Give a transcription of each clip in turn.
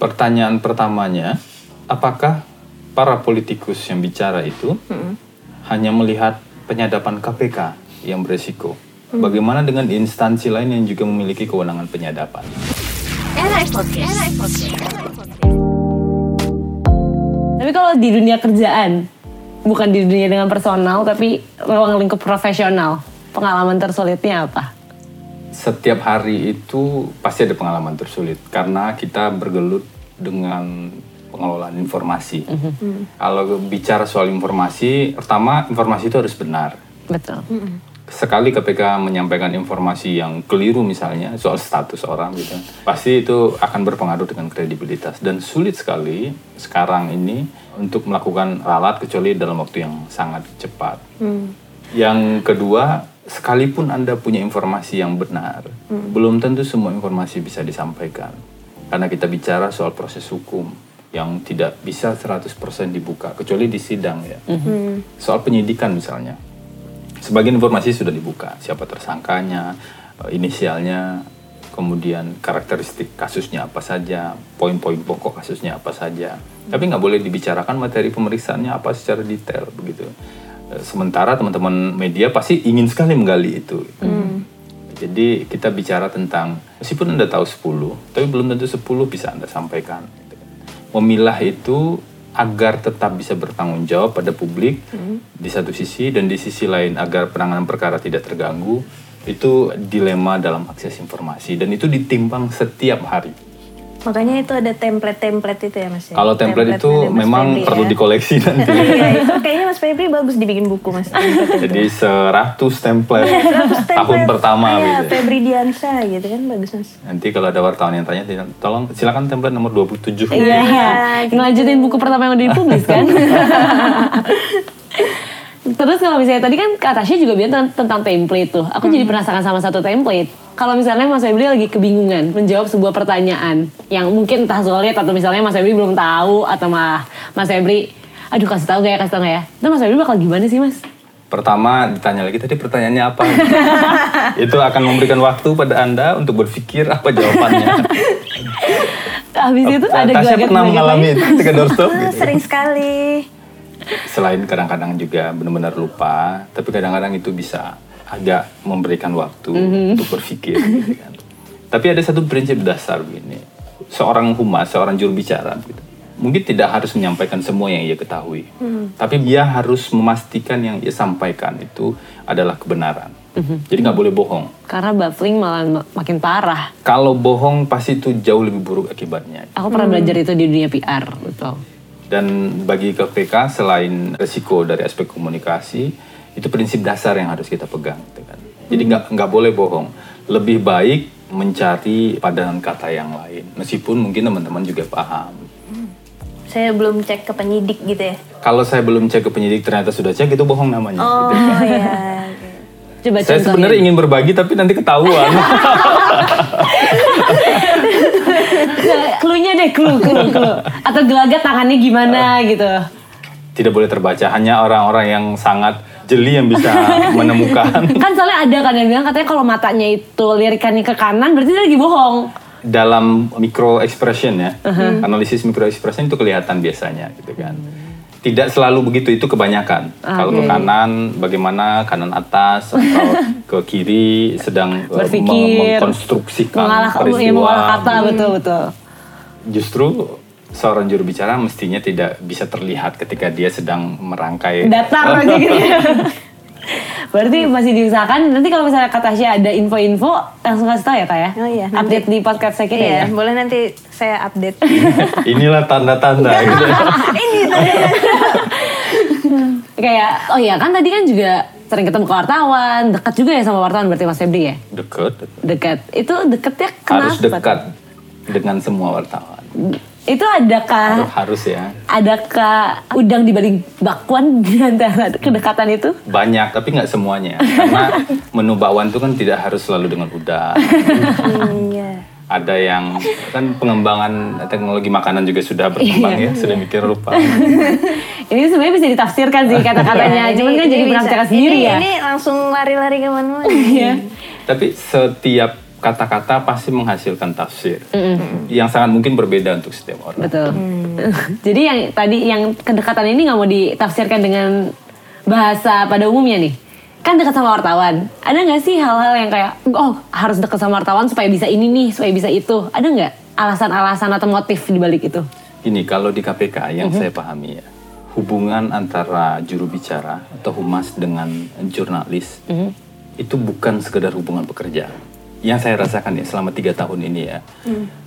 Pertanyaan pertamanya, apakah para politikus yang bicara itu hanya melihat penyadapan KPK yang beresiko? Bagaimana dengan instansi lain yang juga memiliki kewenangan penyadapan? Tapi kalau di dunia kerjaan, bukan di dunia dengan personal, tapi ruang lingkup profesional, pengalaman tersulitnya apa? Setiap hari itu pasti ada pengalaman tersulit karena kita bergelut dengan pengelolaan informasi. Kalau bicara soal informasi, pertama informasi itu harus benar. Betul. sekali KPK menyampaikan informasi yang keliru misalnya soal status orang gitu pasti itu akan berpengaruh dengan kredibilitas dan sulit sekali sekarang ini untuk melakukan ralat kecuali dalam waktu yang sangat cepat yang kedua sekalipun anda punya informasi yang benar belum tentu semua informasi bisa disampaikan. Karena kita bicara soal proses hukum yang tidak bisa 100% dibuka kecuali di sidang ya. Soal penyidikan misalnya. Sebagian informasi sudah dibuka. Siapa tersangkanya eh, inisialnya kemudian karakteristik kasusnya apa saja poin-poin pokok kasusnya apa saja. Tapi nggak boleh dibicarakan materi pemeriksaannya apa secara detail begitu sementara teman-teman media pasti ingin sekali menggali itu. Jadi kita bicara tentang meskipun anda tahu 10 tapi belum tentu 10 bisa anda sampaikan. Memilah itu agar tetap bisa bertanggung jawab pada publik di satu sisi dan di sisi lain agar penanganan perkara tidak terganggu itu dilema dalam akses informasi. Dan itu ditimbang setiap hari. Makanya itu ada template-template itu ya mas ya? Kalau template itu Template-nya Mas memang Febri perlu ya? dikoleksi nanti. Iya, itu kayaknya Mas Febri bagus dibikin buku mas. Template itu. Jadi 100 template Template. tahun pertama Iya, gitu. Febri Diansa gitu kan bagus mas. Nanti kalau ada wartawan yang tanya, tolong silakan template nomor 27. Iya. Ngelanjutin buku pertama yang udah dipublis kan? Terus kalau misalnya tadi kan Kak Tasya juga bilang tentang, tentang template tuh. Aku jadi penasaran sama satu template. Kalau misalnya Mas Febri lagi kebingungan menjawab sebuah pertanyaan yang mungkin entah sulit atau misalnya Mas Febri belum tahu atau mah Mas Febri, aduh kasih tahu gak ya kasih tahu gak ya? Itu Mas Febri bakal gimana sih Mas? Pertama ditanya lagi tadi pertanyaannya apa? itu akan memberikan waktu pada Anda untuk berpikir apa jawabannya. Habis itu ada Tasya pernah mengalami ketika doorstop gitu. Sering sekali. Selain kadang-kadang juga benar-benar lupa, tapi kadang-kadang itu bisa agak memberikan waktu untuk berpikir. gitu kan. Tapi ada satu prinsip dasar begini, seorang humas, seorang juru bicara, gitu, mungkin tidak harus menyampaikan semua yang ia ketahui, tapi dia harus memastikan yang ia sampaikan itu adalah kebenaran. Jadi nggak boleh bohong. Karena baffling malah ma- makin parah. Kalau bohong pasti itu jauh lebih buruk akibatnya. Aku pernah belajar itu di dunia PR, betul. Dan bagi KPK selain resiko dari aspek komunikasi, itu prinsip dasar yang harus kita pegang. gitu kan. Jadi nggak nggak boleh bohong. Lebih baik mencari padanan kata yang lain. Meskipun mungkin teman-teman juga paham. Saya belum cek ke penyidik gitu ya. Kalau saya belum cek ke penyidik ternyata sudah cek itu bohong namanya. Oh gitu kan. iya. Coba Saya sebenarnya ingin berbagi tapi nanti ketahuan. Cluenya deh, clue, clue, clue. Atau gelagat tangannya gimana gitu. Tidak boleh terbaca. Hanya orang-orang yang sangat jeli yang bisa menemukan. Kan soalnya ada kan yang bilang katanya kalau matanya itu lirikannya ke kanan berarti dia lagi bohong. dalam micro expression ya, analisis micro expression itu kelihatan biasanya gitu kan. Tidak selalu begitu itu kebanyakan. Kalau ke kanan bagaimana kanan atas atau ke kiri sedang eh, Berpikir. meng- mengkonstruksikan Mengalah, peristiwa. ya, mengolah kata betul betul. Justru seorang juru bicara mestinya tidak bisa terlihat ketika dia sedang merangkai Datar aja gitu. Berarti masih diusahakan nanti kalau misalnya kata Tasya ada info-info langsung kasih tahu ya kak ya. Oh iya, nanti. Update di podcast saya kita Iya, ya. boleh nanti saya update. Inilah tanda-tanda gitu. Ini tadi. Kayak oh iya kan tadi kan juga sering ketemu ke wartawan, dekat juga ya sama wartawan berarti Mas Febri ya. Deket, Dekat. Itu deketnya kenapa? harus dekat dengan semua wartawan. Itu adakah Harus, harus ya. adakah udang di balik bakwan di antara kedekatan itu? Banyak, tapi nggak semuanya. Karena menu bakwan itu kan tidak harus selalu dengan udang. Iya. Ada yang kan pengembangan teknologi makanan juga sudah berkembang Iya. ya, sudah mikir rupa. Ini sebenarnya bisa ditafsirkan sih kata-katanya, cuman kan Ini jadi bisa. pernah bicara sendiri ini, ya. Ini langsung lari-lari ke mana-mana. Iya. Tapi setiap kata-kata pasti menghasilkan tafsir yang sangat mungkin berbeda untuk setiap orang. Betul. Jadi yang tadi yang kedekatan ini nggak mau ditafsirkan dengan bahasa pada umumnya nih. Kan dekat sama wartawan. Ada nggak sih hal-hal yang kayak oh harus dekat sama wartawan supaya bisa ini nih, supaya bisa itu. Ada nggak alasan-alasan atau motif di balik itu? Ini kalau di KPK yang saya pahami ya, hubungan antara juru bicara atau humas dengan jurnalis itu bukan sekedar hubungan pekerjaan. Yang saya rasakan ya selama tiga tahun ini ya,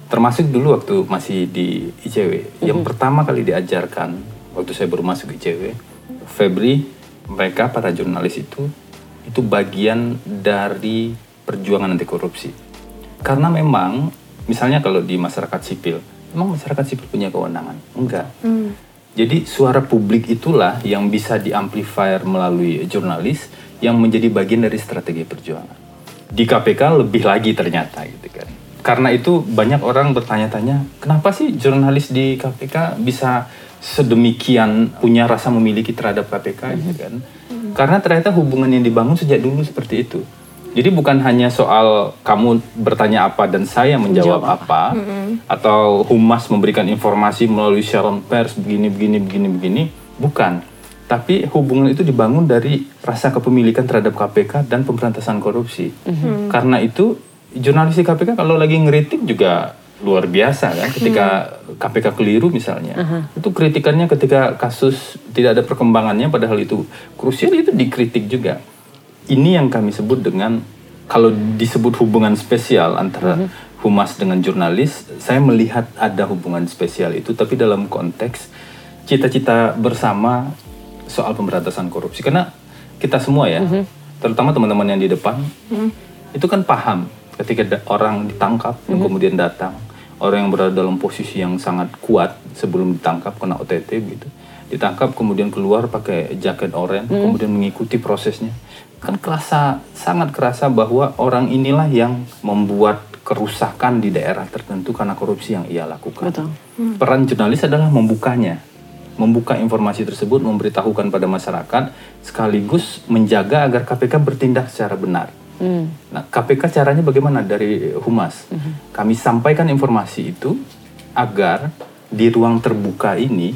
termasuk dulu waktu masih di ICW, yang pertama kali diajarkan waktu saya baru masuk ICW, Febri, mereka para jurnalis itu itu bagian dari perjuangan anti korupsi. Karena memang misalnya kalau di masyarakat sipil, memang masyarakat sipil punya kewenangan? Enggak. Jadi suara publik itulah yang bisa diamplifier melalui jurnalis yang menjadi bagian dari strategi perjuangan. Di KPK lebih lagi ternyata gitu kan. Karena itu banyak orang bertanya-tanya, kenapa sih jurnalis di KPK bisa sedemikian punya rasa memiliki terhadap KPK gitu kan? Karena ternyata hubungan yang dibangun sejak dulu seperti itu. Jadi bukan hanya soal kamu bertanya apa dan saya menjawab apa, atau humas memberikan informasi melalui siaran pers begini begini begini begini, bukan. Tapi hubungan itu dibangun dari rasa kepemilikan terhadap KPK dan pemberantasan korupsi. Karena itu jurnalis di KPK kalau lagi ngeritik juga luar biasa kan ketika KPK keliru misalnya. Itu kritikannya ketika kasus tidak ada perkembangannya padahal itu krusial itu dikritik juga. Ini yang kami sebut dengan kalau disebut hubungan spesial antara humas dengan jurnalis, saya melihat ada hubungan spesial itu, tapi dalam konteks cita-cita bersama soal pemberantasan korupsi. Karena kita semua ya, terutama teman-teman yang di depan, itu kan paham ketika da- orang ditangkap dan kemudian datang, orang yang berada dalam posisi yang sangat kuat sebelum ditangkap kena OTT gitu, ditangkap kemudian keluar pakai jaket oranye, kemudian mengikuti prosesnya, kan kerasa sangat kerasa bahwa orang inilah yang membuat kerusakan di daerah tertentu karena korupsi yang ia lakukan. Betul. Peran jurnalis adalah membukanya, membuka informasi tersebut, memberitahukan pada masyarakat, sekaligus menjaga agar KPK bertindak secara benar. Hmm. Nah, KPK caranya bagaimana dari humas? Kami sampaikan informasi itu agar di ruang terbuka ini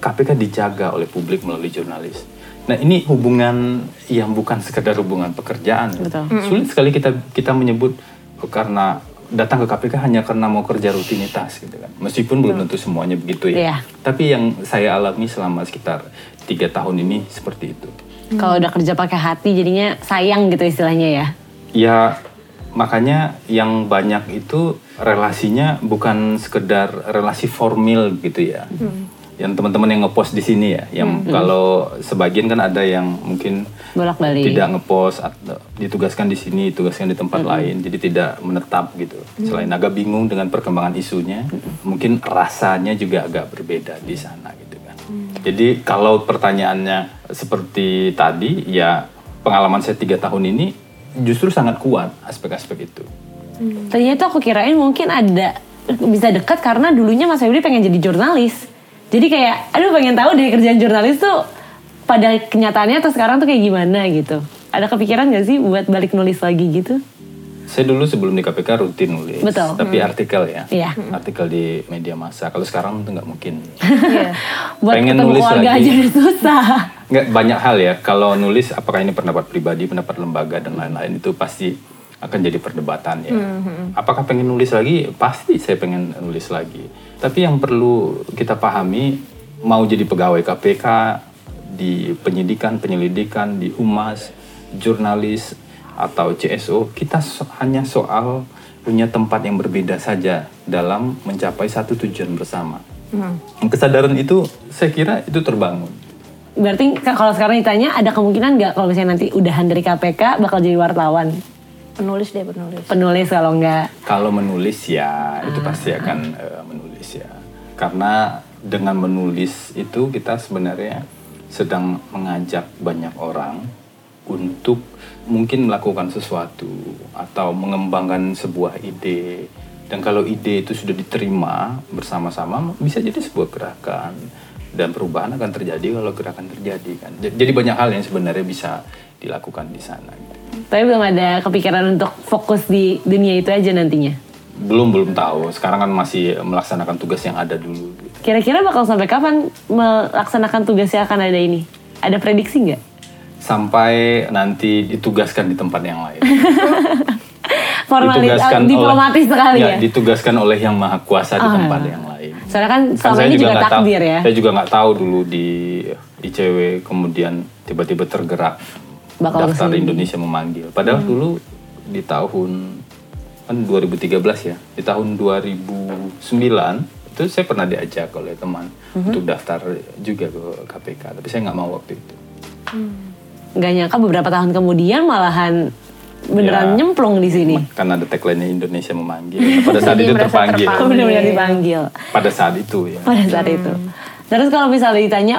KPK dijaga oleh publik melalui jurnalis. Nah, ini hubungan yang bukan sekedar hubungan pekerjaan. Betul. Sulit sekali kita kita menyebut oh, karena datang ke KPK hanya karena mau kerja rutinitas gitu kan. Meskipun belum tentu semuanya begitu ya. Iya. Tapi yang saya alami selama sekitar tiga tahun ini seperti itu. Kalau udah kerja pakai hati jadinya sayang gitu istilahnya ya. Ya makanya yang banyak itu relasinya bukan sekedar relasi formil gitu ya. Yang teman-teman yang ngepost di sini ya, yang kalau sebagian kan ada yang mungkin Bolak-balik. tidak ngepost atau ditugaskan di sini, ditugaskan di tempat lain, jadi tidak menetap gitu. Selain agak bingung dengan perkembangan isunya, mungkin rasanya juga agak berbeda di sana gitu kan. Jadi kalau pertanyaannya seperti tadi, ya pengalaman saya tiga tahun ini justru sangat kuat aspek-aspek itu. Tadinya tuh aku kirain mungkin ada bisa dekat karena dulunya Mas Febri pengen jadi jurnalis. Jadi kayak, aduh pengen tahu deh kerjaan jurnalis tuh pada kenyataannya atau sekarang tuh kayak gimana gitu. Ada kepikiran gak sih buat balik nulis lagi gitu? Saya dulu sebelum di KPK rutin nulis, Betul. tapi artikel ya, Iya. artikel di media massa. Kalau sekarang itu nggak mungkin. Buat Pengen nulis lagi. aja susah. Nggak banyak hal ya. Kalau nulis, apakah ini pendapat pribadi, pendapat lembaga dan lain-lain itu pasti akan jadi perdebatan ya. Apakah pengen nulis lagi? Pasti saya pengen nulis lagi. Tapi yang perlu kita pahami, mau jadi pegawai KPK di penyidikan, penyelidikan, di humas, jurnalis atau CSO, kita so- hanya soal punya tempat yang berbeda saja dalam mencapai satu tujuan bersama. Kesadaran itu saya kira itu terbangun. Berarti ka- kalau sekarang ditanya ada kemungkinan nggak kalau misalnya nanti udahan dari KPK bakal jadi wartawan? Penulis deh penulis. Penulis kalau nggak. Kalau menulis ya itu pasti akan eh, menulis ya. Karena dengan menulis itu kita sebenarnya sedang mengajak banyak orang untuk mungkin melakukan sesuatu atau mengembangkan sebuah ide. Dan kalau ide itu sudah diterima bersama-sama bisa jadi sebuah gerakan dan perubahan akan terjadi kalau gerakan terjadi kan. Jadi banyak hal yang sebenarnya bisa dilakukan di sana. Tapi belum ada kepikiran untuk fokus di dunia itu aja nantinya. Belum belum tahu. Sekarang kan masih melaksanakan tugas yang ada dulu. Kira-kira bakal sampai kapan melaksanakan tugas yang akan ada ini? Ada prediksi nggak? Sampai nanti ditugaskan di tempat yang lain. Formalis, diplomatis oleh, sekali ya? Ditugaskan oleh yang maha kuasa di Oh, tempat iya. yang lain. Soalnya kan selama saya ini juga, tahu- takdir ya. Saya juga nggak tahu dulu di ICW kemudian tiba-tiba tergerak Bakal daftar ke sini. Indonesia memanggil. Padahal Hmm. dulu di tahun kan 2013 ya, di tahun 2009 itu saya pernah diajak oleh teman Hmm. untuk daftar juga ke KPK, tapi saya nggak mau waktu itu. Nggak nyangka beberapa tahun kemudian malahan beneran Ya. nyemplung di sini. Karena ada tagline Indonesia memanggil. Pada saat itu terpanggil. terpanggil. Benar-benar dipanggil Pada saat itu ya. pada saat itu. Terus kalau misalnya ditanya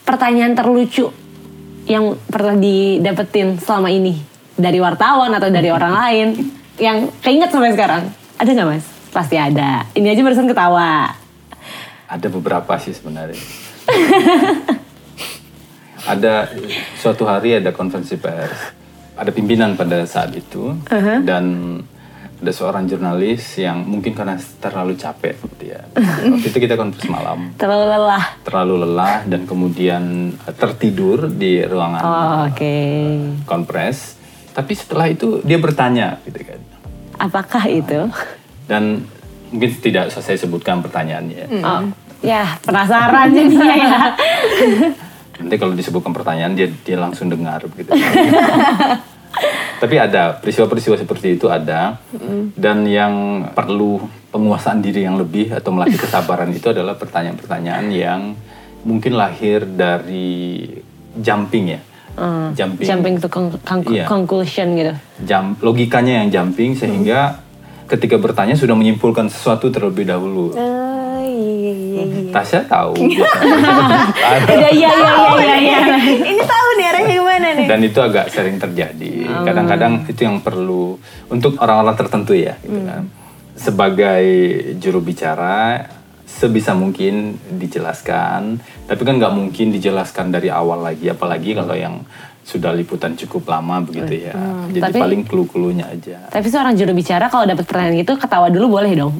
pertanyaan terlucu yang pernah didapetin selama ini dari wartawan atau dari orang lain yang keinget sampai sekarang, ada nggak mas? Pasti ada. Ini aja barusan ketawa. Ada beberapa sih sebenarnya. ada suatu hari ada konferensi pers, ada pimpinan pada saat itu dan ada seorang jurnalis yang mungkin karena terlalu capek gitu ya. Waktu itu kita konferensi malam, Terlalu lelah. terlalu lelah dan kemudian eh, tertidur di ruangan Oh, oke. konferensi. Tapi setelah itu dia bertanya gitu kan. Apakah itu? Dan mungkin tidak saya sebutkan pertanyaannya. Oh, ya penasaran jadinya ya. Nanti kalau disebutkan pertanyaan dia dia langsung dengar begitu. Tapi ada peristiwa-peristiwa seperti itu ada dan yang perlu penguasaan diri yang lebih atau melatih kesabaran itu adalah pertanyaan-pertanyaan yang mungkin lahir dari jumping ya. Hmm, Jumping. Jumping to con- con- Iya. conclusion gitu. Jam, logikanya yang jumping sehingga ketika bertanya sudah menyimpulkan sesuatu terlebih dahulu. Oh iya iya iya. Tasya tahu. biasanya. Iya iya iya iya iya. Ini tahu nih arahnya nih? dan itu agak sering terjadi. Kadang-kadang itu yang perlu untuk orang-orang tertentu ya, gitu kan. Sebagai juru bicara sebisa mungkin dijelaskan, tapi kan nggak mungkin dijelaskan dari awal lagi, apalagi kalau yang sudah liputan cukup lama begitu ya. Jadi tapi- paling clue-cluenya aja. Tapi seorang juru bicara kalau dapat pertanyaan gitu ketawa dulu boleh dong.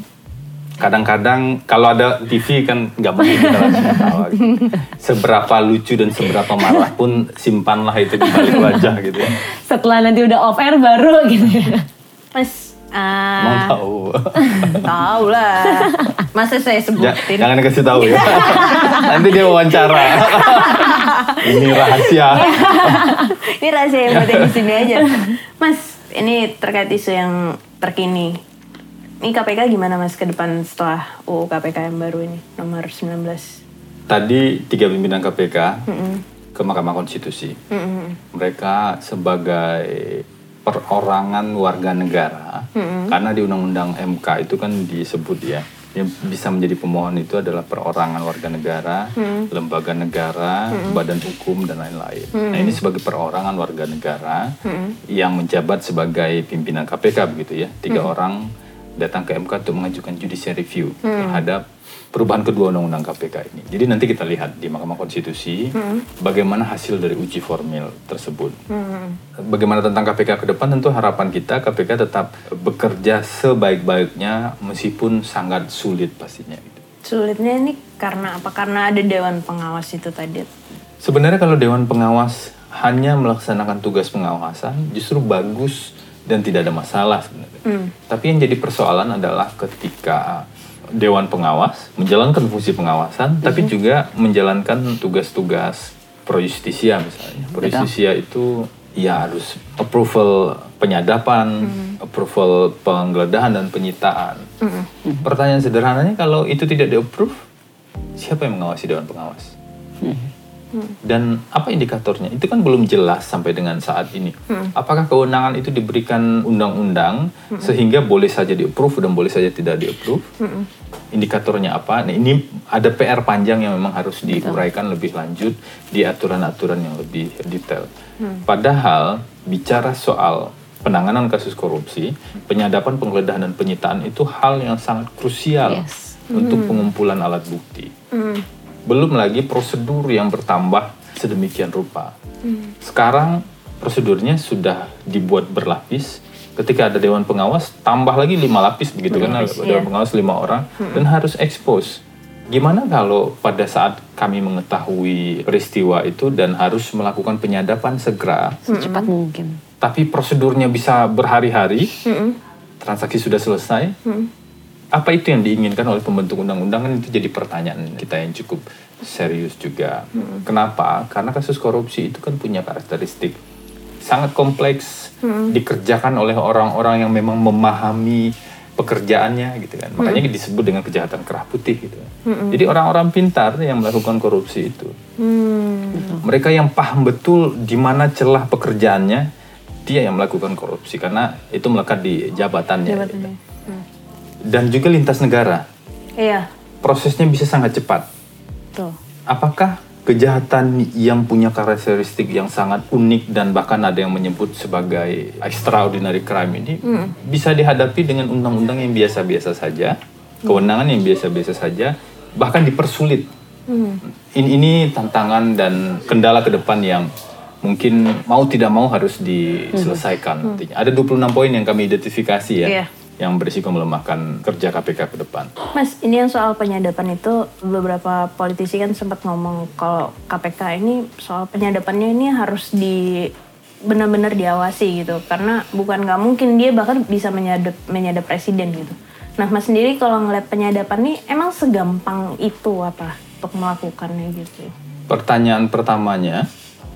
Kadang-kadang kalau ada TV kan nggak mungkin kita langsung ketawa. gitu. Seberapa lucu dan seberapa marah pun simpanlah itu di balik wajah gitu ya. Setelah nanti udah off air baru gitu. ya. Mas, Mau ah, tahu? tahu lah. Masa saya Ja- sebutin? jangan kasih tahu ya. Nanti dia wawancara. Ini rahasia. ini rahasia yang buat di sini aja. Mas, ini terkait isu yang terkini. Ini KPK gimana mas ke depan setelah UU KPK yang baru ini nomor 19? Tadi tiga pimpinan KPK ke Mahkamah Konstitusi. Mereka sebagai perorangan warga negara, karena di Undang-Undang MK itu kan disebut ya, yang bisa menjadi pemohon itu adalah perorangan warga negara, lembaga negara, badan hukum dan lain-lain. Nah ini sebagai perorangan warga negara yang menjabat sebagai pimpinan KPK begitu ya, tiga orang datang ke MK untuk mengajukan judicial review terhadap perubahan kedua undang-undang KPK ini. Jadi nanti kita lihat di Mahkamah Konstitusi bagaimana hasil dari uji formil tersebut. Bagaimana tentang KPK ke depan tentu harapan kita KPK tetap bekerja sebaik-baiknya meskipun sangat sulit pastinya. Sulitnya ini karena apa? Karena ada Dewan Pengawas itu tadi. Sebenarnya kalau Dewan Pengawas hanya melaksanakan tugas pengawasan justru bagus dan tidak ada masalah sebenarnya. Tapi yang jadi persoalan adalah ketika Dewan Pengawas menjalankan fungsi pengawasan, tapi juga menjalankan tugas-tugas pro justisia misalnya. Pro justisia itu ya harus approval penyadapan, approval penggeledahan dan penyitaan. Pertanyaan sederhananya kalau itu tidak di-approve, siapa yang mengawasi Dewan Pengawas? Dan apa indikatornya? Itu kan belum jelas sampai dengan saat ini. Apakah kewenangan itu diberikan undang-undang sehingga boleh saja di-approve dan boleh saja tidak di-approve? Indikatornya apa? Nah, ini ada PR panjang yang memang harus diuraikan lebih lanjut di aturan-aturan yang lebih detail. Padahal bicara soal penanganan kasus korupsi, penyadapan, penggeledahan dan penyitaan itu hal yang sangat krusial Yes. untuk pengumpulan alat bukti. Belum lagi prosedur yang bertambah sedemikian rupa. Sekarang prosedurnya sudah dibuat berlapis. Ketika ada dewan pengawas, tambah lagi lima lapis begitu kan? Dewan iya. pengawas lima orang dan harus expose. Gimana kalau pada saat kami mengetahui peristiwa itu dan harus melakukan penyadapan segera, Secepat mungkin. tapi prosedurnya bisa berhari-hari, transaksi sudah selesai, apa itu yang diinginkan oleh pembentuk undang-undang kan itu jadi pertanyaan kita yang cukup serius juga. Kenapa? Karena kasus korupsi itu kan punya karakteristik sangat kompleks, dikerjakan oleh orang-orang yang memang memahami pekerjaannya gitu kan. Makanya disebut dengan kejahatan kerah putih gitu. Jadi orang-orang pintar yang melakukan korupsi itu mereka yang paham betul di mana celah pekerjaannya, dia yang melakukan korupsi karena itu melekat di jabatannya. Jabatannya. Dan juga lintas negara, Iya. prosesnya bisa sangat cepat. Tuh. Apakah kejahatan yang punya karakteristik yang sangat unik dan bahkan ada yang menyebut sebagai extraordinary crime ini bisa dihadapi dengan undang-undang yang biasa-biasa saja, kewenangan yang biasa-biasa saja, bahkan dipersulit. Ini, ini tantangan dan kendala ke depan yang mungkin mau tidak mau harus diselesaikan nantinya. Ada 26 poin yang kami identifikasi ya, Iya. Yang berisiko melemahkan kerja KPK ke depan. Mas, ini yang soal penyadapan itu beberapa politisi kan sempat ngomong kalau KPK ini soal penyadapannya ini harus di benar-benar diawasi gitu karena bukan nggak mungkin dia bahkan bisa menyadap menyadap presiden gitu. Nah, Mas sendiri kalau ngeliat penyadapan nih emang segampang itu apa untuk melakukannya gitu? Pertanyaan pertamanya,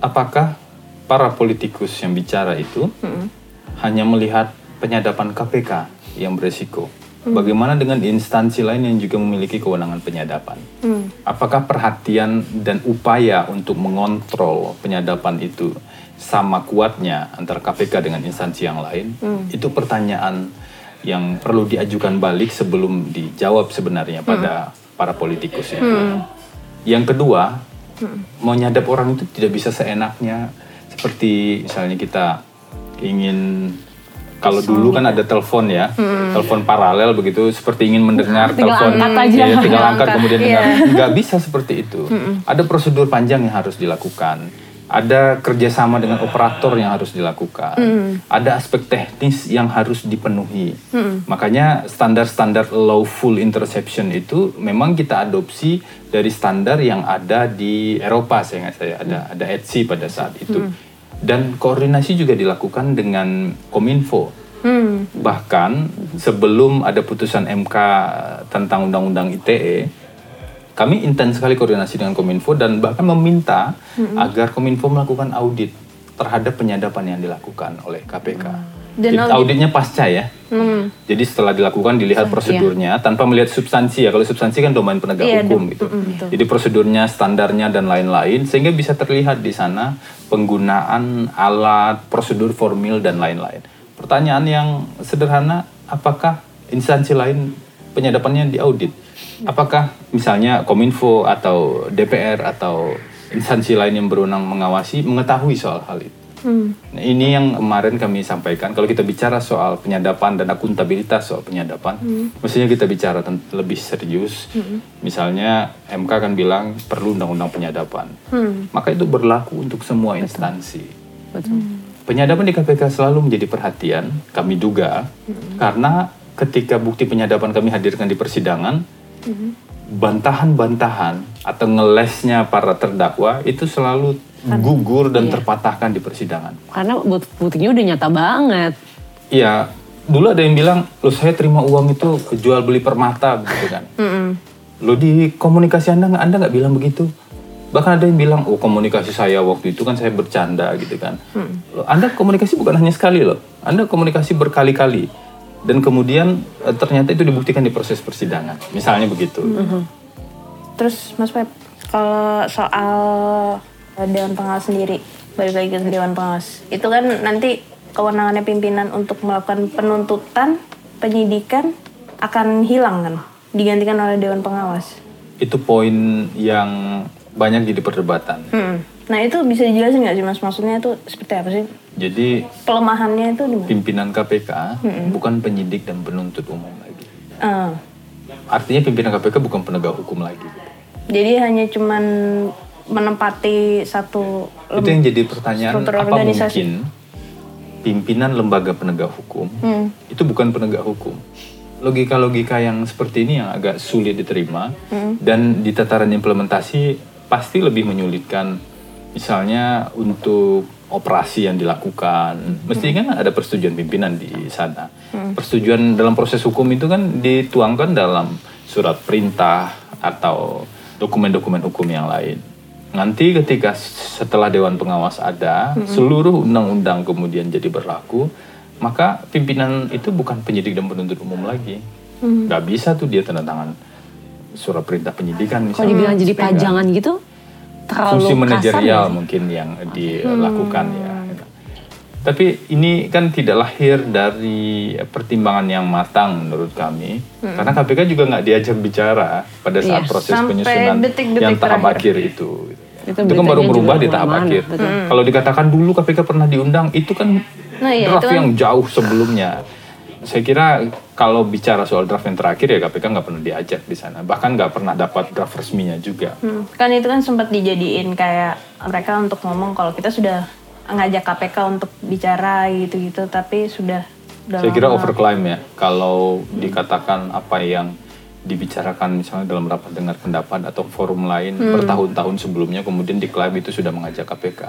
apakah para politikus yang bicara itu hanya melihat penyadapan KPK yang beresiko? Bagaimana dengan instansi lain yang juga memiliki kewenangan penyadapan? Apakah perhatian dan upaya untuk mengontrol penyadapan itu sama kuatnya antara KPK dengan instansi yang lain? Itu pertanyaan yang perlu diajukan balik sebelum dijawab sebenarnya pada para politikus itu. Yang kedua, mau nyadap orang itu tidak bisa seenaknya seperti misalnya kita ingin kalau dulu kan ada telepon ya, telepon paralel begitu, seperti ingin mendengar Tinggal telepon, angkat aja. ya, tinggal angkat kemudian iya. dengar, nggak bisa seperti itu. Ada prosedur panjang yang harus dilakukan, ada kerjasama dengan operator yang harus dilakukan, ada aspek teknis yang harus dipenuhi. Makanya standar-standar lawful interception itu memang kita adopsi dari standar yang ada di Eropa, saya ingat saya. Ada ada ETSI pada saat itu. Dan koordinasi juga dilakukan dengan Kominfo. Bahkan sebelum ada putusan MK tentang Undang-Undang ITE, kami intens sekali koordinasi dengan Kominfo dan bahkan meminta agar Kominfo melakukan audit terhadap penyadapan yang dilakukan oleh KPK. Dan Jadi audit- auditnya pasca ya. Jadi setelah dilakukan dilihat prosedurnya tanpa melihat substansi ya. Kalau substansi kan domain penegak Iya, hukum gitu. Betul. Jadi prosedurnya, standarnya dan lain-lain sehingga bisa terlihat di sana penggunaan alat, prosedur formil dan lain-lain. Pertanyaan yang sederhana, apakah instansi lain penyadapannya diaudit? Apakah misalnya Kominfo atau DPR atau instansi lain yang berwenang mengawasi mengetahui soal hal itu? Nah, ini yang kemarin kami sampaikan. Kalau kita bicara soal penyadapan dan akuntabilitas soal penyadapan, mestinya kita bicara lebih serius. Misalnya MK kan bilang perlu undang-undang penyadapan. Maka itu berlaku untuk semua instansi. Penyadapan di KPK selalu menjadi perhatian, kami duga, karena ketika bukti penyadapan kami hadirkan di persidangan, bantahan-bantahan atau ngelesnya para terdakwa itu selalu gugur dan terpatahkan di persidangan. Karena buktinya udah nyata banget. Iya, dulu ada yang bilang, lo saya terima uang itu jual beli permata gitu kan. Lo di komunikasi anda nggak anda nggak bilang begitu. Bahkan ada yang bilang, oh komunikasi saya waktu itu kan saya bercanda gitu kan. Loh, anda komunikasi bukan hanya sekali loh, anda komunikasi berkali-kali. Dan kemudian eh, ternyata itu dibuktikan di proses persidangan. Misalnya begitu. Terus Mas Pep, kalau soal Dewan Pengawas sendiri, balik lagi ke Dewan Pengawas. Itu kan nanti kewenangannya pimpinan untuk melakukan penuntutan, penyidikan akan hilang kan? Digantikan oleh Dewan Pengawas. Itu poin yang banyak jadi perdebatan. Hmm. Nah itu bisa dijelasin nggak sih Mas? Maksudnya itu seperti apa sih? Jadi Pelemahannya itu di mana? pimpinan KPK bukan penyidik dan penuntut umum lagi. Eh, Artinya pimpinan KPK bukan penegak hukum lagi. jadi hanya cuman menempati satu Itu yang jadi pertanyaan apa organisasi. mungkin pimpinan lembaga penegak hukum Hmm. itu bukan penegak hukum. Logika-logika yang seperti ini yang agak sulit diterima Hmm. dan di tataran implementasi pasti lebih menyulitkan misalnya untuk operasi yang dilakukan. Mesti kan ada persetujuan pimpinan di sana. Persetujuan dalam proses hukum itu kan dituangkan dalam surat perintah atau dokumen-dokumen hukum yang lain. Nanti ketika setelah Dewan Pengawas ada, seluruh undang-undang kemudian jadi berlaku, maka pimpinan itu bukan penyidik dan penuntut umum lagi. Nggak bisa tuh dia tanda tangan surat perintah penyidikan Kalau dibilang jadi pajangan gitu, terlalu fungsi kasar manajerial sih? mungkin yang dilakukan ya. Tapi ini kan tidak lahir dari pertimbangan yang matang menurut kami, karena KPK juga nggak diajak bicara pada saat Iya, proses penyusunan detik-detik yang tahap terakhir. akhir itu. Itu Itu, kan baru berubah di tahap akhir. betul. Kalau dikatakan dulu KPK pernah diundang, itu kan Nah, iya, draft itu kan- yang jauh sebelumnya. Saya kira kalau bicara soal draft yang terakhir ya KPK nggak pernah diajak di sana, bahkan nggak pernah dapat draft resminya juga. Hmm, Kan itu kan sempat dijadiin kayak mereka untuk ngomong kalau kita sudah ngajak KPK untuk bicara gitu-gitu, tapi sudah udah Saya kira overclaim ya. Kalau dikatakan apa yang dibicarakan misalnya dalam rapat dengar pendapat atau forum lain bertahun-tahun sebelumnya kemudian diklaim itu sudah mengajak KPK.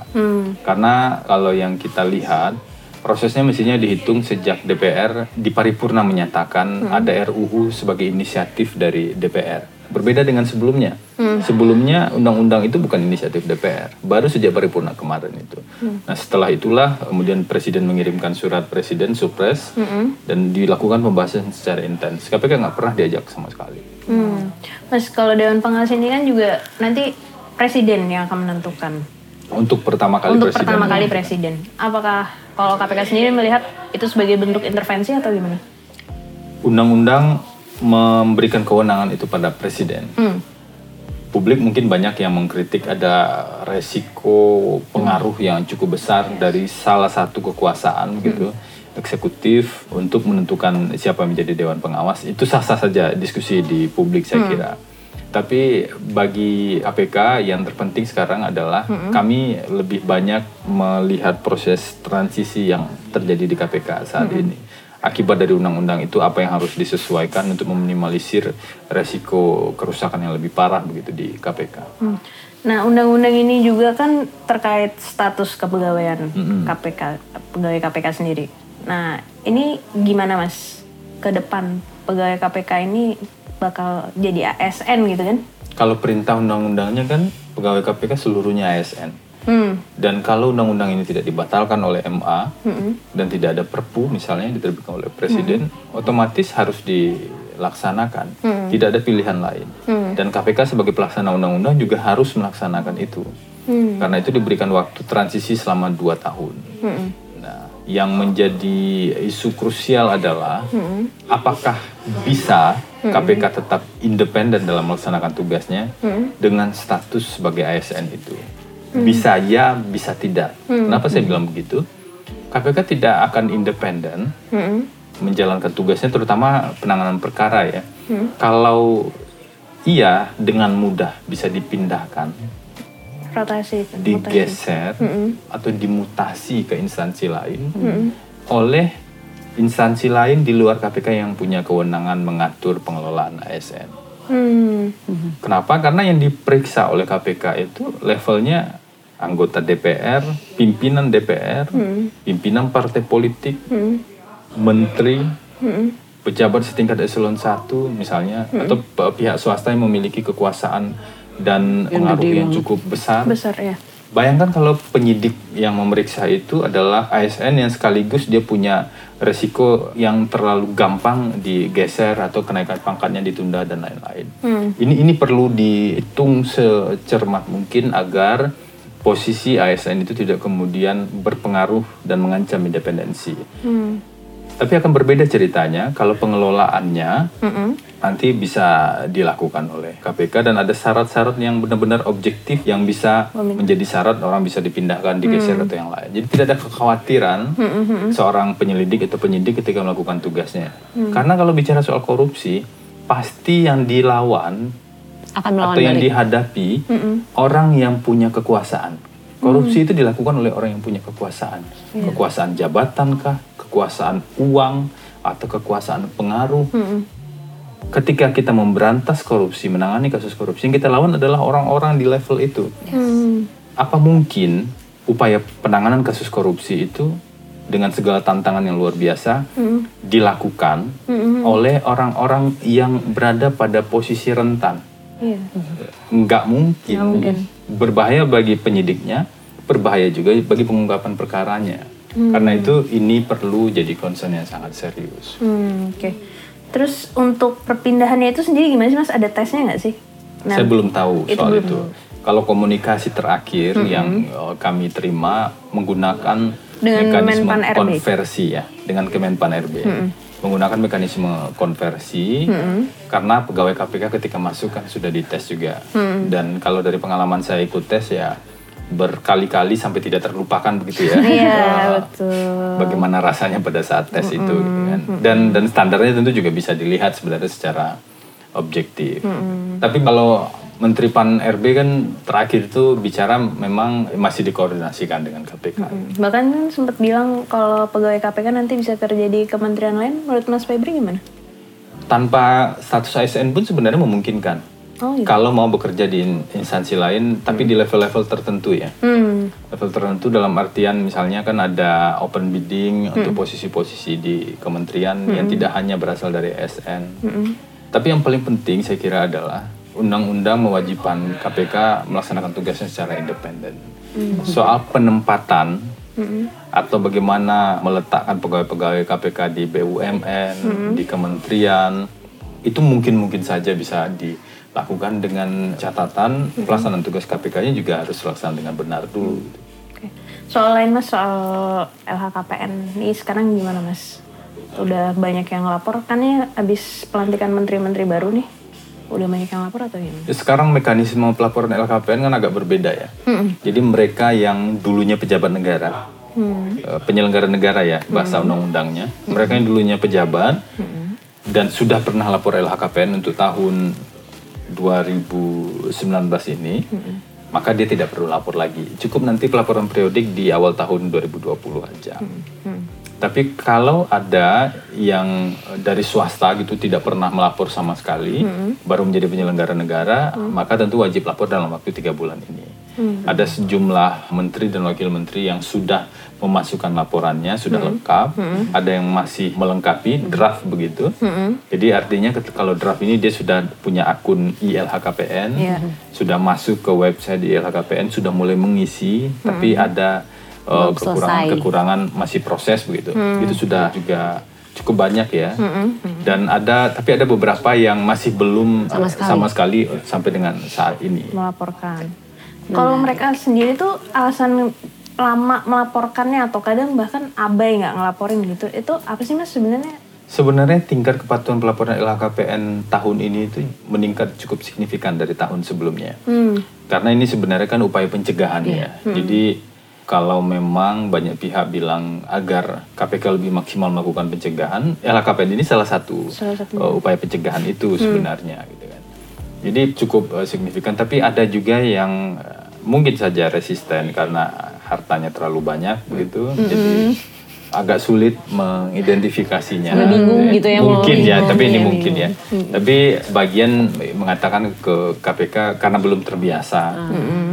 Karena kalau yang kita lihat prosesnya mestinya dihitung sejak DPR di paripurna menyatakan ada RUU sebagai inisiatif dari DPR. Berbeda dengan sebelumnya. Sebelumnya undang-undang itu bukan inisiatif DPR, baru sejak paripurna kemarin itu. Nah setelah itulah kemudian Presiden mengirimkan surat Presiden Supres dan dilakukan pembahasan secara intens. KPK nggak pernah diajak sama sekali. Hmm. Mas kalau Dewan Pengawas ini kan juga nanti presiden yang akan menentukan Untuk pertama kali untuk Presiden. pertama kali presiden. Apakah kalau KPK sendiri melihat itu sebagai bentuk intervensi atau gimana? Undang-undang memberikan kewenangan itu pada Presiden. Hmm. Publik mungkin banyak yang mengkritik ada resiko pengaruh yang cukup besar dari salah satu kekuasaan gitu eksekutif untuk menentukan siapa menjadi dewan pengawas itu sah-sah saja diskusi di publik saya kira. Tapi bagi APK yang terpenting sekarang adalah kami lebih banyak melihat proses transisi yang terjadi di KPK saat ini. Akibat dari undang-undang itu apa yang harus disesuaikan untuk meminimalisir resiko kerusakan yang lebih parah begitu di KPK. Hmm. Nah, undang-undang ini juga kan terkait status kepegawaian KPK, pegawai KPK sendiri. Nah, ini gimana Mas? Ke depan pegawai KPK ini bakal jadi ASN gitu kan? Kalau perintah undang-undangnya kan pegawai KPK seluruhnya ASN. Hmm. Dan kalau undang-undang ini tidak dibatalkan oleh MA dan tidak ada perpu misalnya yang diterbitkan oleh presiden, otomatis harus dilaksanakan. Tidak ada pilihan lain. Dan KPK sebagai pelaksana undang-undang juga harus melaksanakan itu. Karena itu diberikan waktu transisi selama dua tahun. Nah, yang menjadi isu krusial adalah apakah bisa KPK tetap independen dalam melaksanakan tugasnya dengan status sebagai ASN itu. Bisa ya, bisa tidak. Kenapa saya bilang begitu? KPK tidak akan independen menjalankan tugasnya, terutama penanganan perkara ya. Kalau iya dengan mudah bisa dipindahkan, Rotasi digeser atau dimutasi ke instansi lain oleh instansi lain di luar KPK yang punya kewenangan mengatur pengelolaan ASN. Hmm. Kenapa? Karena yang diperiksa oleh KPK itu levelnya anggota DPR, pimpinan DPR, pimpinan partai politik, menteri, pejabat setingkat eselon 1 misalnya, atau p- pihak swasta yang memiliki kekuasaan dan pengaruh yang cukup besar. Besar ya. Bayangkan kalau penyidik yang memeriksa itu adalah ASN yang sekaligus dia punya resiko yang terlalu gampang digeser atau kenaikan pangkatnya ditunda dan lain-lain. Ini ini perlu dihitung secermat mungkin agar posisi ASN itu tidak kemudian berpengaruh dan mengancam independensi. Tapi akan berbeda ceritanya kalau pengelolaannya nanti bisa dilakukan oleh KPK dan ada syarat-syarat yang benar-benar objektif yang bisa menjadi syarat orang bisa dipindahkan, digeser atau yang lain. Jadi tidak ada kekhawatiran seorang penyelidik atau penyidik ketika melakukan tugasnya. Karena kalau bicara soal korupsi, pasti yang dilawan Akan melawan atau yang balik. dihadapi orang yang punya kekuasaan. Korupsi itu dilakukan oleh orang yang punya kekuasaan. Kekuasaan jabatan kah, kekuasaan uang atau kekuasaan pengaruh. Ketika kita memberantas korupsi, menangani kasus korupsi, yang kita lawan adalah orang-orang di level itu. Hmm. Apa mungkin upaya penanganan kasus korupsi itu dengan segala tantangan yang luar biasa dilakukan oleh orang-orang yang berada pada posisi rentan? Iya. Nggak mungkin. Nggak mungkin. Berbahaya bagi penyidiknya, berbahaya juga bagi pengungkapan perkaranya. Karena itu ini perlu jadi concern yang sangat serius. Hmm, Oke. Terus untuk perpindahannya itu sendiri gimana sih mas? Ada tesnya nggak sih? Nah, Saya belum tahu itu soal belum. itu. Kalau komunikasi terakhir yang uh, kami terima menggunakan Dengan mekanisme Menpan RB. konversi ya, dengan Kemenpan RB. Menggunakan mekanisme konversi karena pegawai KPK ketika masuk kan sudah dites juga. Dan kalau dari pengalaman saya ikut tes ya berkali-kali sampai tidak terlupakan begitu ya. Iya Uh, betul. bagaimana rasanya pada saat tes itu gitu kan. dan dan standarnya tentu juga bisa dilihat sebenarnya secara objektif tapi kalau Menteri Pan RB kan terakhir itu bicara memang masih dikoordinasikan dengan KPK Bahkan kan sempat bilang kalau pegawai KPK nanti bisa kerja di kementerian lain. Menurut Mas Febri gimana? tanpa status ASN pun sebenarnya memungkinkan Oh gitu. kalau mau bekerja di in- instansi lain tapi di level-level tertentu ya Hmm. level tertentu dalam artian misalnya kan ada open bidding untuk posisi-posisi di kementerian yang tidak hanya berasal dari ASN. Tapi yang paling penting saya kira adalah undang-undang mewajibkan KPK melaksanakan tugasnya secara independen. Soal penempatan atau bagaimana meletakkan pegawai-pegawai KPK di BUMN, di kementerian itu mungkin-mungkin saja bisa dilakukan dengan catatan pelaksanaan tugas KPK-nya juga harus dilaksanakan dengan benar dulu. Oke. Soal lain mas, soal LHKPN ini sekarang gimana mas? Udah banyak yang lapor kan ya abis pelantikan menteri-menteri baru nih. Udah banyak yang lapor atau gimana? Sekarang mekanisme pelaporan LHKPN kan agak berbeda ya. Jadi mereka yang dulunya pejabat negara, eh, penyelenggara negara ya bahasa undang-undangnya, mereka yang dulunya pejabat dan sudah pernah lapor LHKPN untuk tahun 2019 ini, maka dia tidak perlu lapor lagi. Cukup nanti pelaporan periodik di awal tahun 2020 aja. Tapi kalau ada yang eh, dari swasta gitu tidak pernah melapor sama sekali, baru menjadi penyelenggara negara, maka tentu wajib lapor dalam waktu tiga bulan ini. Ada sejumlah menteri dan wakil menteri yang sudah memasukkan laporannya, sudah lengkap. Ada yang masih melengkapi draft begitu. Jadi artinya kalau draft ini dia sudah punya akun ILHKPN, Iya. sudah masuk ke website ILHKPN, sudah mulai mengisi, tapi ada uh, Belum kekurangan selesai. kekurangan masih proses begitu. Itu sudah juga cukup banyak ya. Dan ada tapi ada beberapa yang masih belum Sama sekali. sama sekali uh, sampai dengan saat ini. Melaporkan. Kalau mereka sendiri tuh alasan lama melaporkannya atau kadang bahkan abai nggak ngelaporin gitu, itu apa sih mas sebenarnya? Sebenarnya tingkat kepatuhan pelaporan LHKPN tahun ini itu meningkat cukup signifikan dari tahun sebelumnya. Hmm. Karena ini sebenarnya kan upaya pencegahan ya. Jadi kalau memang banyak pihak bilang agar KPK lebih maksimal melakukan pencegahan, LHKPN ini salah satu, Salah satu. uh, upaya pencegahan itu sebenarnya gitu kan. Jadi cukup uh, signifikan tapi ada juga yang uh, mungkin saja resisten karena hartanya terlalu banyak begitu. Jadi agak sulit mengidentifikasinya. Bingung gitu ya, Mungkin ya, bingung, tapi ini iya, mungkin ya. Tapi bagian mengatakan ke KPK karena belum terbiasa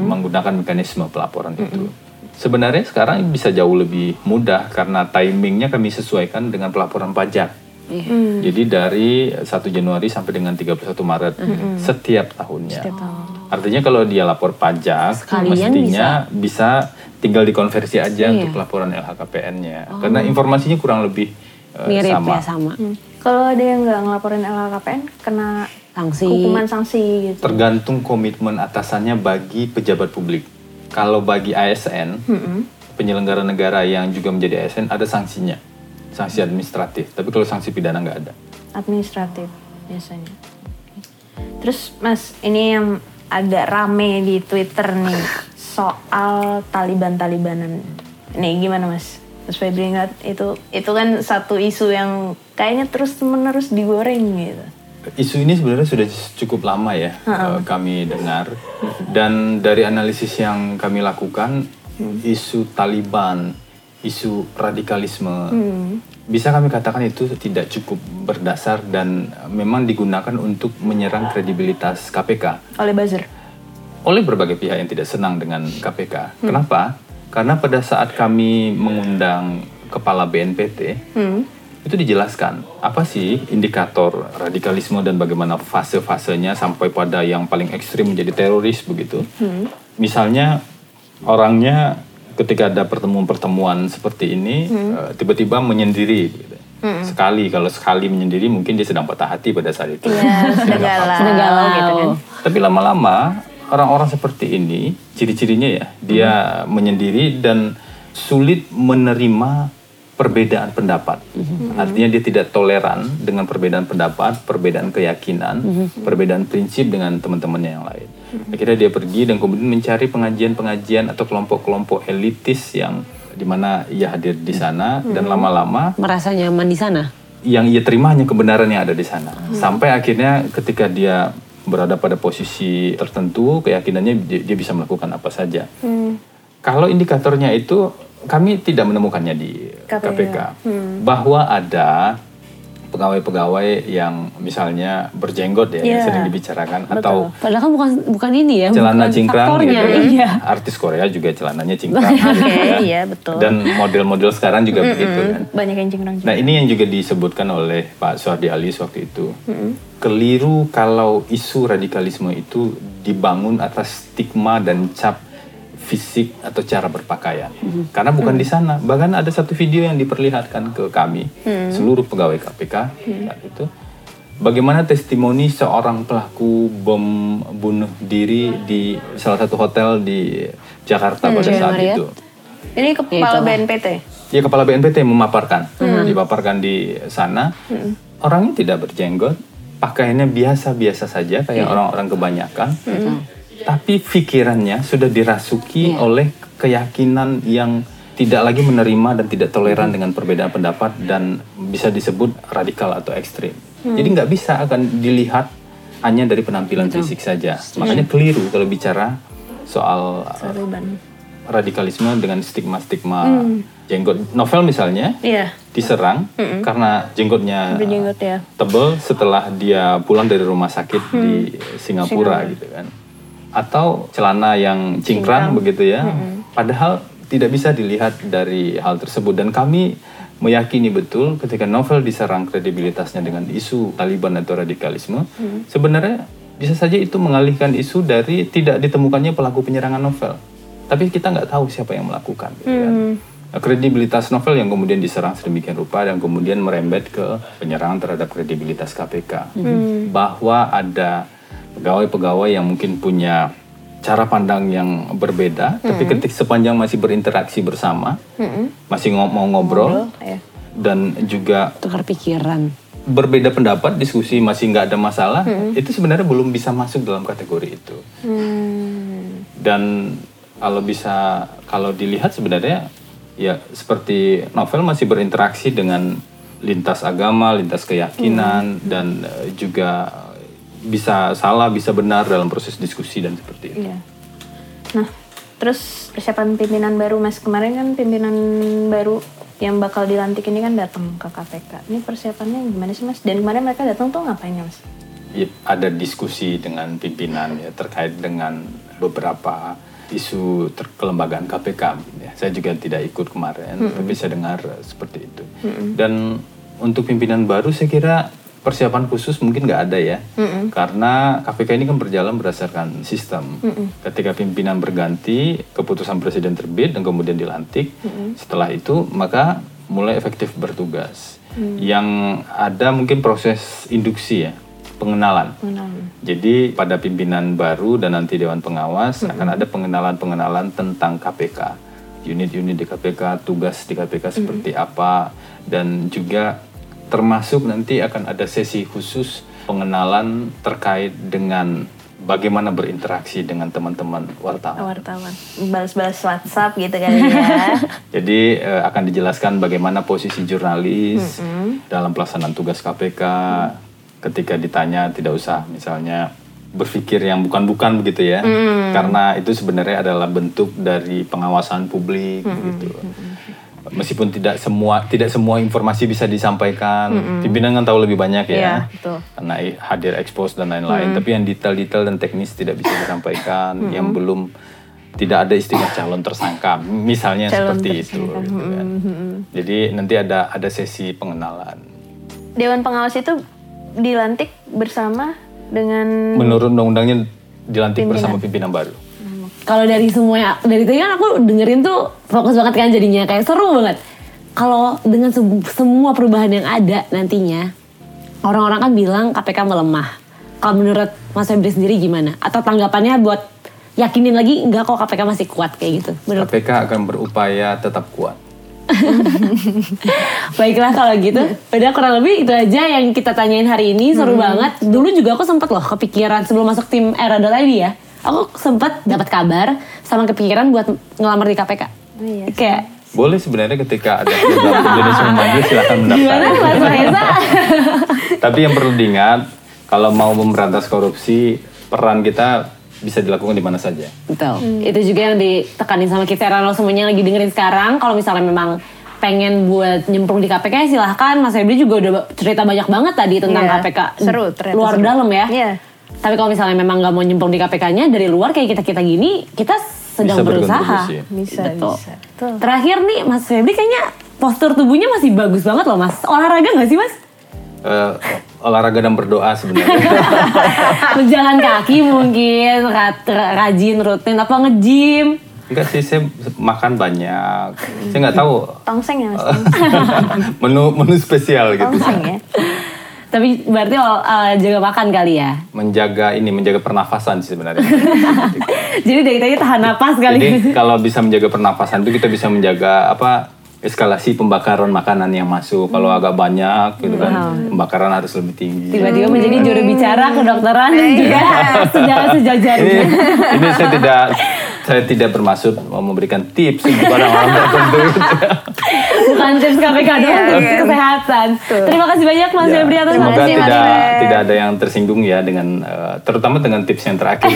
menggunakan mekanisme pelaporan itu. Sebenarnya sekarang bisa jauh lebih mudah karena timingnya kami sesuaikan dengan pelaporan pajak. Iya. Jadi dari 1 Januari sampai dengan 31 Maret setiap tahunnya. Setiap tahun. Artinya kalau dia lapor pajak, Sekalian mestinya bisa. tinggal dikonversi aja Iya. untuk pelaporan LHKPN-nya. Karena informasinya kurang lebih eh, Mirip sama. ya sama. Hmm. Kalau ada yang nggak ngelaporin LHKPN kena Sanksi. hukuman sanksi gitu. Tergantung komitmen atasannya bagi pejabat publik. Kalau bagi ASN, penyelenggara negara yang juga menjadi ASN ada sanksinya, sanksi administratif. Tapi kalau sanksi pidana nggak ada. administratif biasanya. Terus Mas, ini yang agak rame di Twitter nih soal Taliban-Talibanan. Nih gimana Mas? Mas Febri ingat itu itu kan satu isu yang kayaknya terus menerus digoreng gitu. Isu ini sebenarnya sudah cukup lama ya eh, kami dengar dan dari analisis yang kami lakukan isu Taliban, isu radikalisme bisa kami katakan itu tidak cukup berdasar dan memang digunakan untuk menyerang kredibilitas KPK Oleh buzzer. oleh berbagai pihak yang tidak senang dengan KPK. Kenapa? Karena pada saat kami mengundang kepala BNPT, itu dijelaskan apa sih indikator radikalisme dan bagaimana fase-fasenya sampai pada yang paling ekstrim menjadi teroris begitu. Misalnya orangnya ketika ada pertemuan-pertemuan seperti ini eh, tiba-tiba menyendiri. gitu. Sekali kalau sekali menyendiri mungkin dia sedang patah hati pada saat itu. Sedang galau. Sedang galau. gitu kan. Tapi lama-lama orang-orang seperti ini ciri-cirinya ya dia menyendiri dan sulit menerima perbedaan pendapat. Artinya dia tidak toleran dengan perbedaan pendapat, perbedaan keyakinan, perbedaan prinsip dengan teman-temannya yang lain. Akhirnya dia pergi dan kemudian mencari pengajian-pengajian atau kelompok-kelompok elitis yang di mana ia hadir di sana dan lama-lama Merasa nyaman di sana. yang ia terima hanya kebenaran yang ada di sana. Sampai akhirnya ketika dia berada pada posisi tertentu, keyakinannya dia, dia bisa melakukan apa saja. Kalau indikatornya itu kami tidak menemukannya di KPK. KPK, bahwa ada pegawai-pegawai yang misalnya berjenggot ya yang Iya. sering dibicarakan atau Padahal kan bukan bukan ini ya. celana bukan cingkrang aktornya. gitu. Iya. Artis Korea juga celananya cingkrang. Oke, gitu ya. iya betul. Dan model-model sekarang juga begitu kan. Banyak yang cingkrang juga. Nah ini yang juga disebutkan oleh Pak Suardi Alis waktu itu. Keliru kalau isu radikalisme itu dibangun atas stigma dan cap fisik atau cara berpakaian. Karena bukan di sana. Bahkan ada satu video yang diperlihatkan ke kami, seluruh pegawai KPK saat itu. Bagaimana testimoni seorang pelaku bom bunuh diri di salah satu hotel di Jakarta pada Jaya saat Maria. itu. Ini kepala BNPT. Ya kepala BNPT yang memaparkan, dipaparkan di sana. Orangnya tidak berjenggot, pakaiannya biasa-biasa saja kayak orang-orang kebanyakan. Tapi pikirannya sudah dirasuki oleh keyakinan yang tidak lagi menerima dan tidak toleran dengan perbedaan pendapat dan bisa disebut radikal atau ekstrim. Jadi nggak bisa akan dilihat hanya dari penampilan fisik saja. Makanya keliru kalau bicara soal uh, Taliban. radikalisme dengan stigma-stigma jenggot. Novel misalnya Iya. diserang karena jenggotnya Berjenggot ya. tebel setelah dia pulang dari rumah sakit di Singapura gitu kan. Atau celana yang cingkrang begitu ya. Padahal tidak bisa dilihat dari hal tersebut dan kami meyakini betul ketika novel diserang kredibilitasnya dengan isu Taliban atau radikalisme, sebenarnya bisa saja itu mengalihkan isu dari tidak ditemukannya pelaku penyerangan novel. Tapi kita nggak tahu siapa yang melakukan. gitu kan. Nah, kredibilitas novel yang kemudian diserang sedemikian rupa dan kemudian merembet ke penyerangan terhadap kredibilitas KPK. Bahwa ada pegawai-pegawai yang mungkin punya cara pandang yang berbeda, tapi ketika sepanjang masih berinteraksi bersama, masih ngo- mau ngobrol, ya. dan juga Tukar pikiran. berbeda pendapat, diskusi masih nggak ada masalah, itu sebenarnya belum bisa masuk dalam kategori itu. Dan kalau bisa, kalau dilihat sebenarnya ya seperti novel masih berinteraksi dengan lintas agama, lintas keyakinan, dan eh, juga bisa salah, bisa benar dalam proses diskusi dan seperti itu. Iya. Nah, terus persiapan pimpinan baru Mas kemarin kan pimpinan baru yang bakal dilantik ini kan datang ke KPK. Ini persiapannya gimana sih Mas? Dan kemarin mereka datang tuh ngapain ya Mas? Ya, ada diskusi dengan pimpinan ya terkait dengan beberapa isu kelembagaan KPK. Ya. Saya juga tidak ikut kemarin, tapi saya dengar seperti itu. Dan untuk pimpinan baru saya kira persiapan khusus mungkin nggak ada ya, karena KPK ini kan berjalan berdasarkan sistem. Ketika pimpinan berganti, keputusan presiden terbit dan kemudian dilantik. Setelah itu maka mulai efektif bertugas. Yang ada mungkin proses induksi ya, pengenalan. Pengenalan. Jadi pada pimpinan baru dan nanti Dewan Pengawas akan ada pengenalan-pengenalan tentang KPK. Unit-unit di KPK, tugas di KPK seperti apa. Dan juga termasuk nanti akan ada sesi khusus pengenalan terkait dengan bagaimana berinteraksi dengan teman-teman wartawan. Wartawan. Balas-balas WhatsApp gitu kali ya. Jadi eh, akan dijelaskan bagaimana posisi jurnalis dalam pelaksanaan tugas KPK ketika ditanya tidak usah misalnya berpikir yang bukan-bukan begitu ya. Karena itu sebenarnya adalah bentuk dari pengawasan publik gitu. Meskipun tidak semua tidak semua informasi bisa disampaikan, pimpinan kan tahu lebih banyak ya. Iya, betul. Karena hadir expose dan lain-lain, tapi yang detail-detail dan teknis tidak bisa disampaikan, yang belum tidak ada istilah calon tersangka, misalnya Calon seperti itu. gitu kan. Jadi nanti ada ada sesi pengenalan. Dewan pengawas itu dilantik bersama dengan Menurut undang-undangnya dilantik Pimpinan. bersama pimpinan baru. Kalau dari semua dari tadi kan aku dengerin tuh fokus banget kan jadinya kayak seru banget. Kalau dengan se- semua perubahan yang ada nantinya orang-orang kan bilang KPK melemah. Kalau menurut Mas Febri sendiri gimana? Atau tanggapannya buat yakinin lagi enggak kok KPK masih kuat kayak gitu? Menurut KPK akan berupaya tetap kuat. Baiklah kalau gitu. Udah kurang lebih itu aja yang kita tanyain hari ini. Seru banget. Dulu juga aku sempet loh kepikiran sebelum masuk tim era.id ya. Aku sempet dapat kabar sama kepikiran buat ngelamar di KPK. iya. Kayak Boleh sebenarnya ketika ada program Indonesia Maju silahkan gimana mendaftar. Mas Reza? Tapi yang perlu diingat kalau mau memberantas korupsi peran kita bisa dilakukan di mana saja. Betul. Itu juga yang ditekanin sama kita Rano semuanya yang lagi dengerin sekarang. Kalau misalnya memang pengen buat nyemplung di KPK silahkan. Mas Febri juga udah cerita banyak banget tadi tentang Iya. KPK. Seru, ternyata Luar seru. dalam ya. Iya. Tapi kalau misalnya memang nggak mau nyemplung di KPK-nya dari luar kayak kita-kita gini, kita sedang Bisa berusaha. Bisa, Betul. bisa. Betul. Terakhir nih Mas Febri kayaknya postur tubuhnya masih bagus banget loh Mas. Olahraga nggak sih Mas? Eh, olahraga dan berdoa sebenarnya. Berjalan kaki mungkin, rajin, rutin, apa nge-gym. Enggak sih, saya makan banyak. Saya nggak tahu Tongseng ya mas? menu menu spesial gitu. Tongseng ya? Tapi berarti uh, jaga makan kali ya. Menjaga ini, menjaga pernafasan sih sebenarnya. Jadi dari tadi tahan napas kali. Jadi kalau bisa menjaga pernafasan itu kita bisa menjaga apa eskalasi pembakaran makanan yang masuk. Kalau agak banyak gitu kan, pembakaran harus lebih tinggi. Tiba-tiba menjadi juru bicara kedokteran dan juga sejarah Ini, sejajarnya. ini saya tidak saya tidak bermaksud mau memberikan tips kepada orang tertentu. Bukan tips KPK doang, Iya, tips iya. kesehatan. Terima kasih banyak Mas Ya, Febri atas semoga tidak tidak ada yang tersinggung ya dengan eh, terutama dengan tips yang terakhir.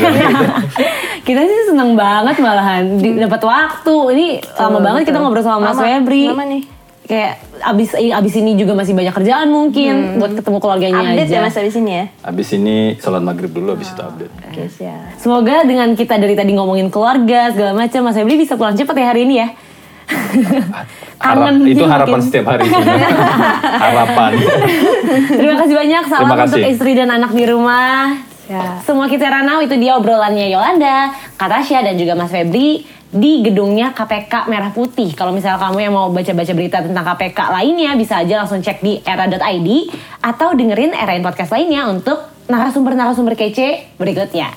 Kita sih seneng banget malahan Di- dapat waktu. Ini lama banget kita ngobrol sama Mas Febri. lama nih. Kayak abis abis ini juga masih banyak kerjaan mungkin buat ketemu keluarganya Hmm. Update aja. ya mas abis ini ya? Habis ini sholat maghrib dulu, habis itu update. Oke siap. Semoga dengan kita dari tadi ngomongin keluarga segala macam Mas Febri bisa pulang cepat ya hari ini ya. Harap, itu harapan mungkin. setiap hari. harapan. Terima kasih banyak. Salam Terima untuk kasih. istri dan anak di rumah. Ya. Semua kita Ranau itu dia obrolannya Yolanda, Katasha dan juga Mas Febri di gedungnya KPK Merah Putih. Kalau misalnya kamu yang mau baca-baca berita tentang KPK lainnya bisa aja langsung cek di era.id atau dengerin Erain Podcast lainnya untuk narasumber-narasumber kece berikutnya.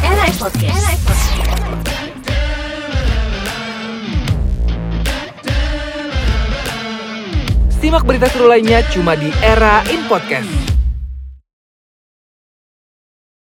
Era Podcast. Era Podcast. Simak berita seru lainnya cuma di Era in Podcast.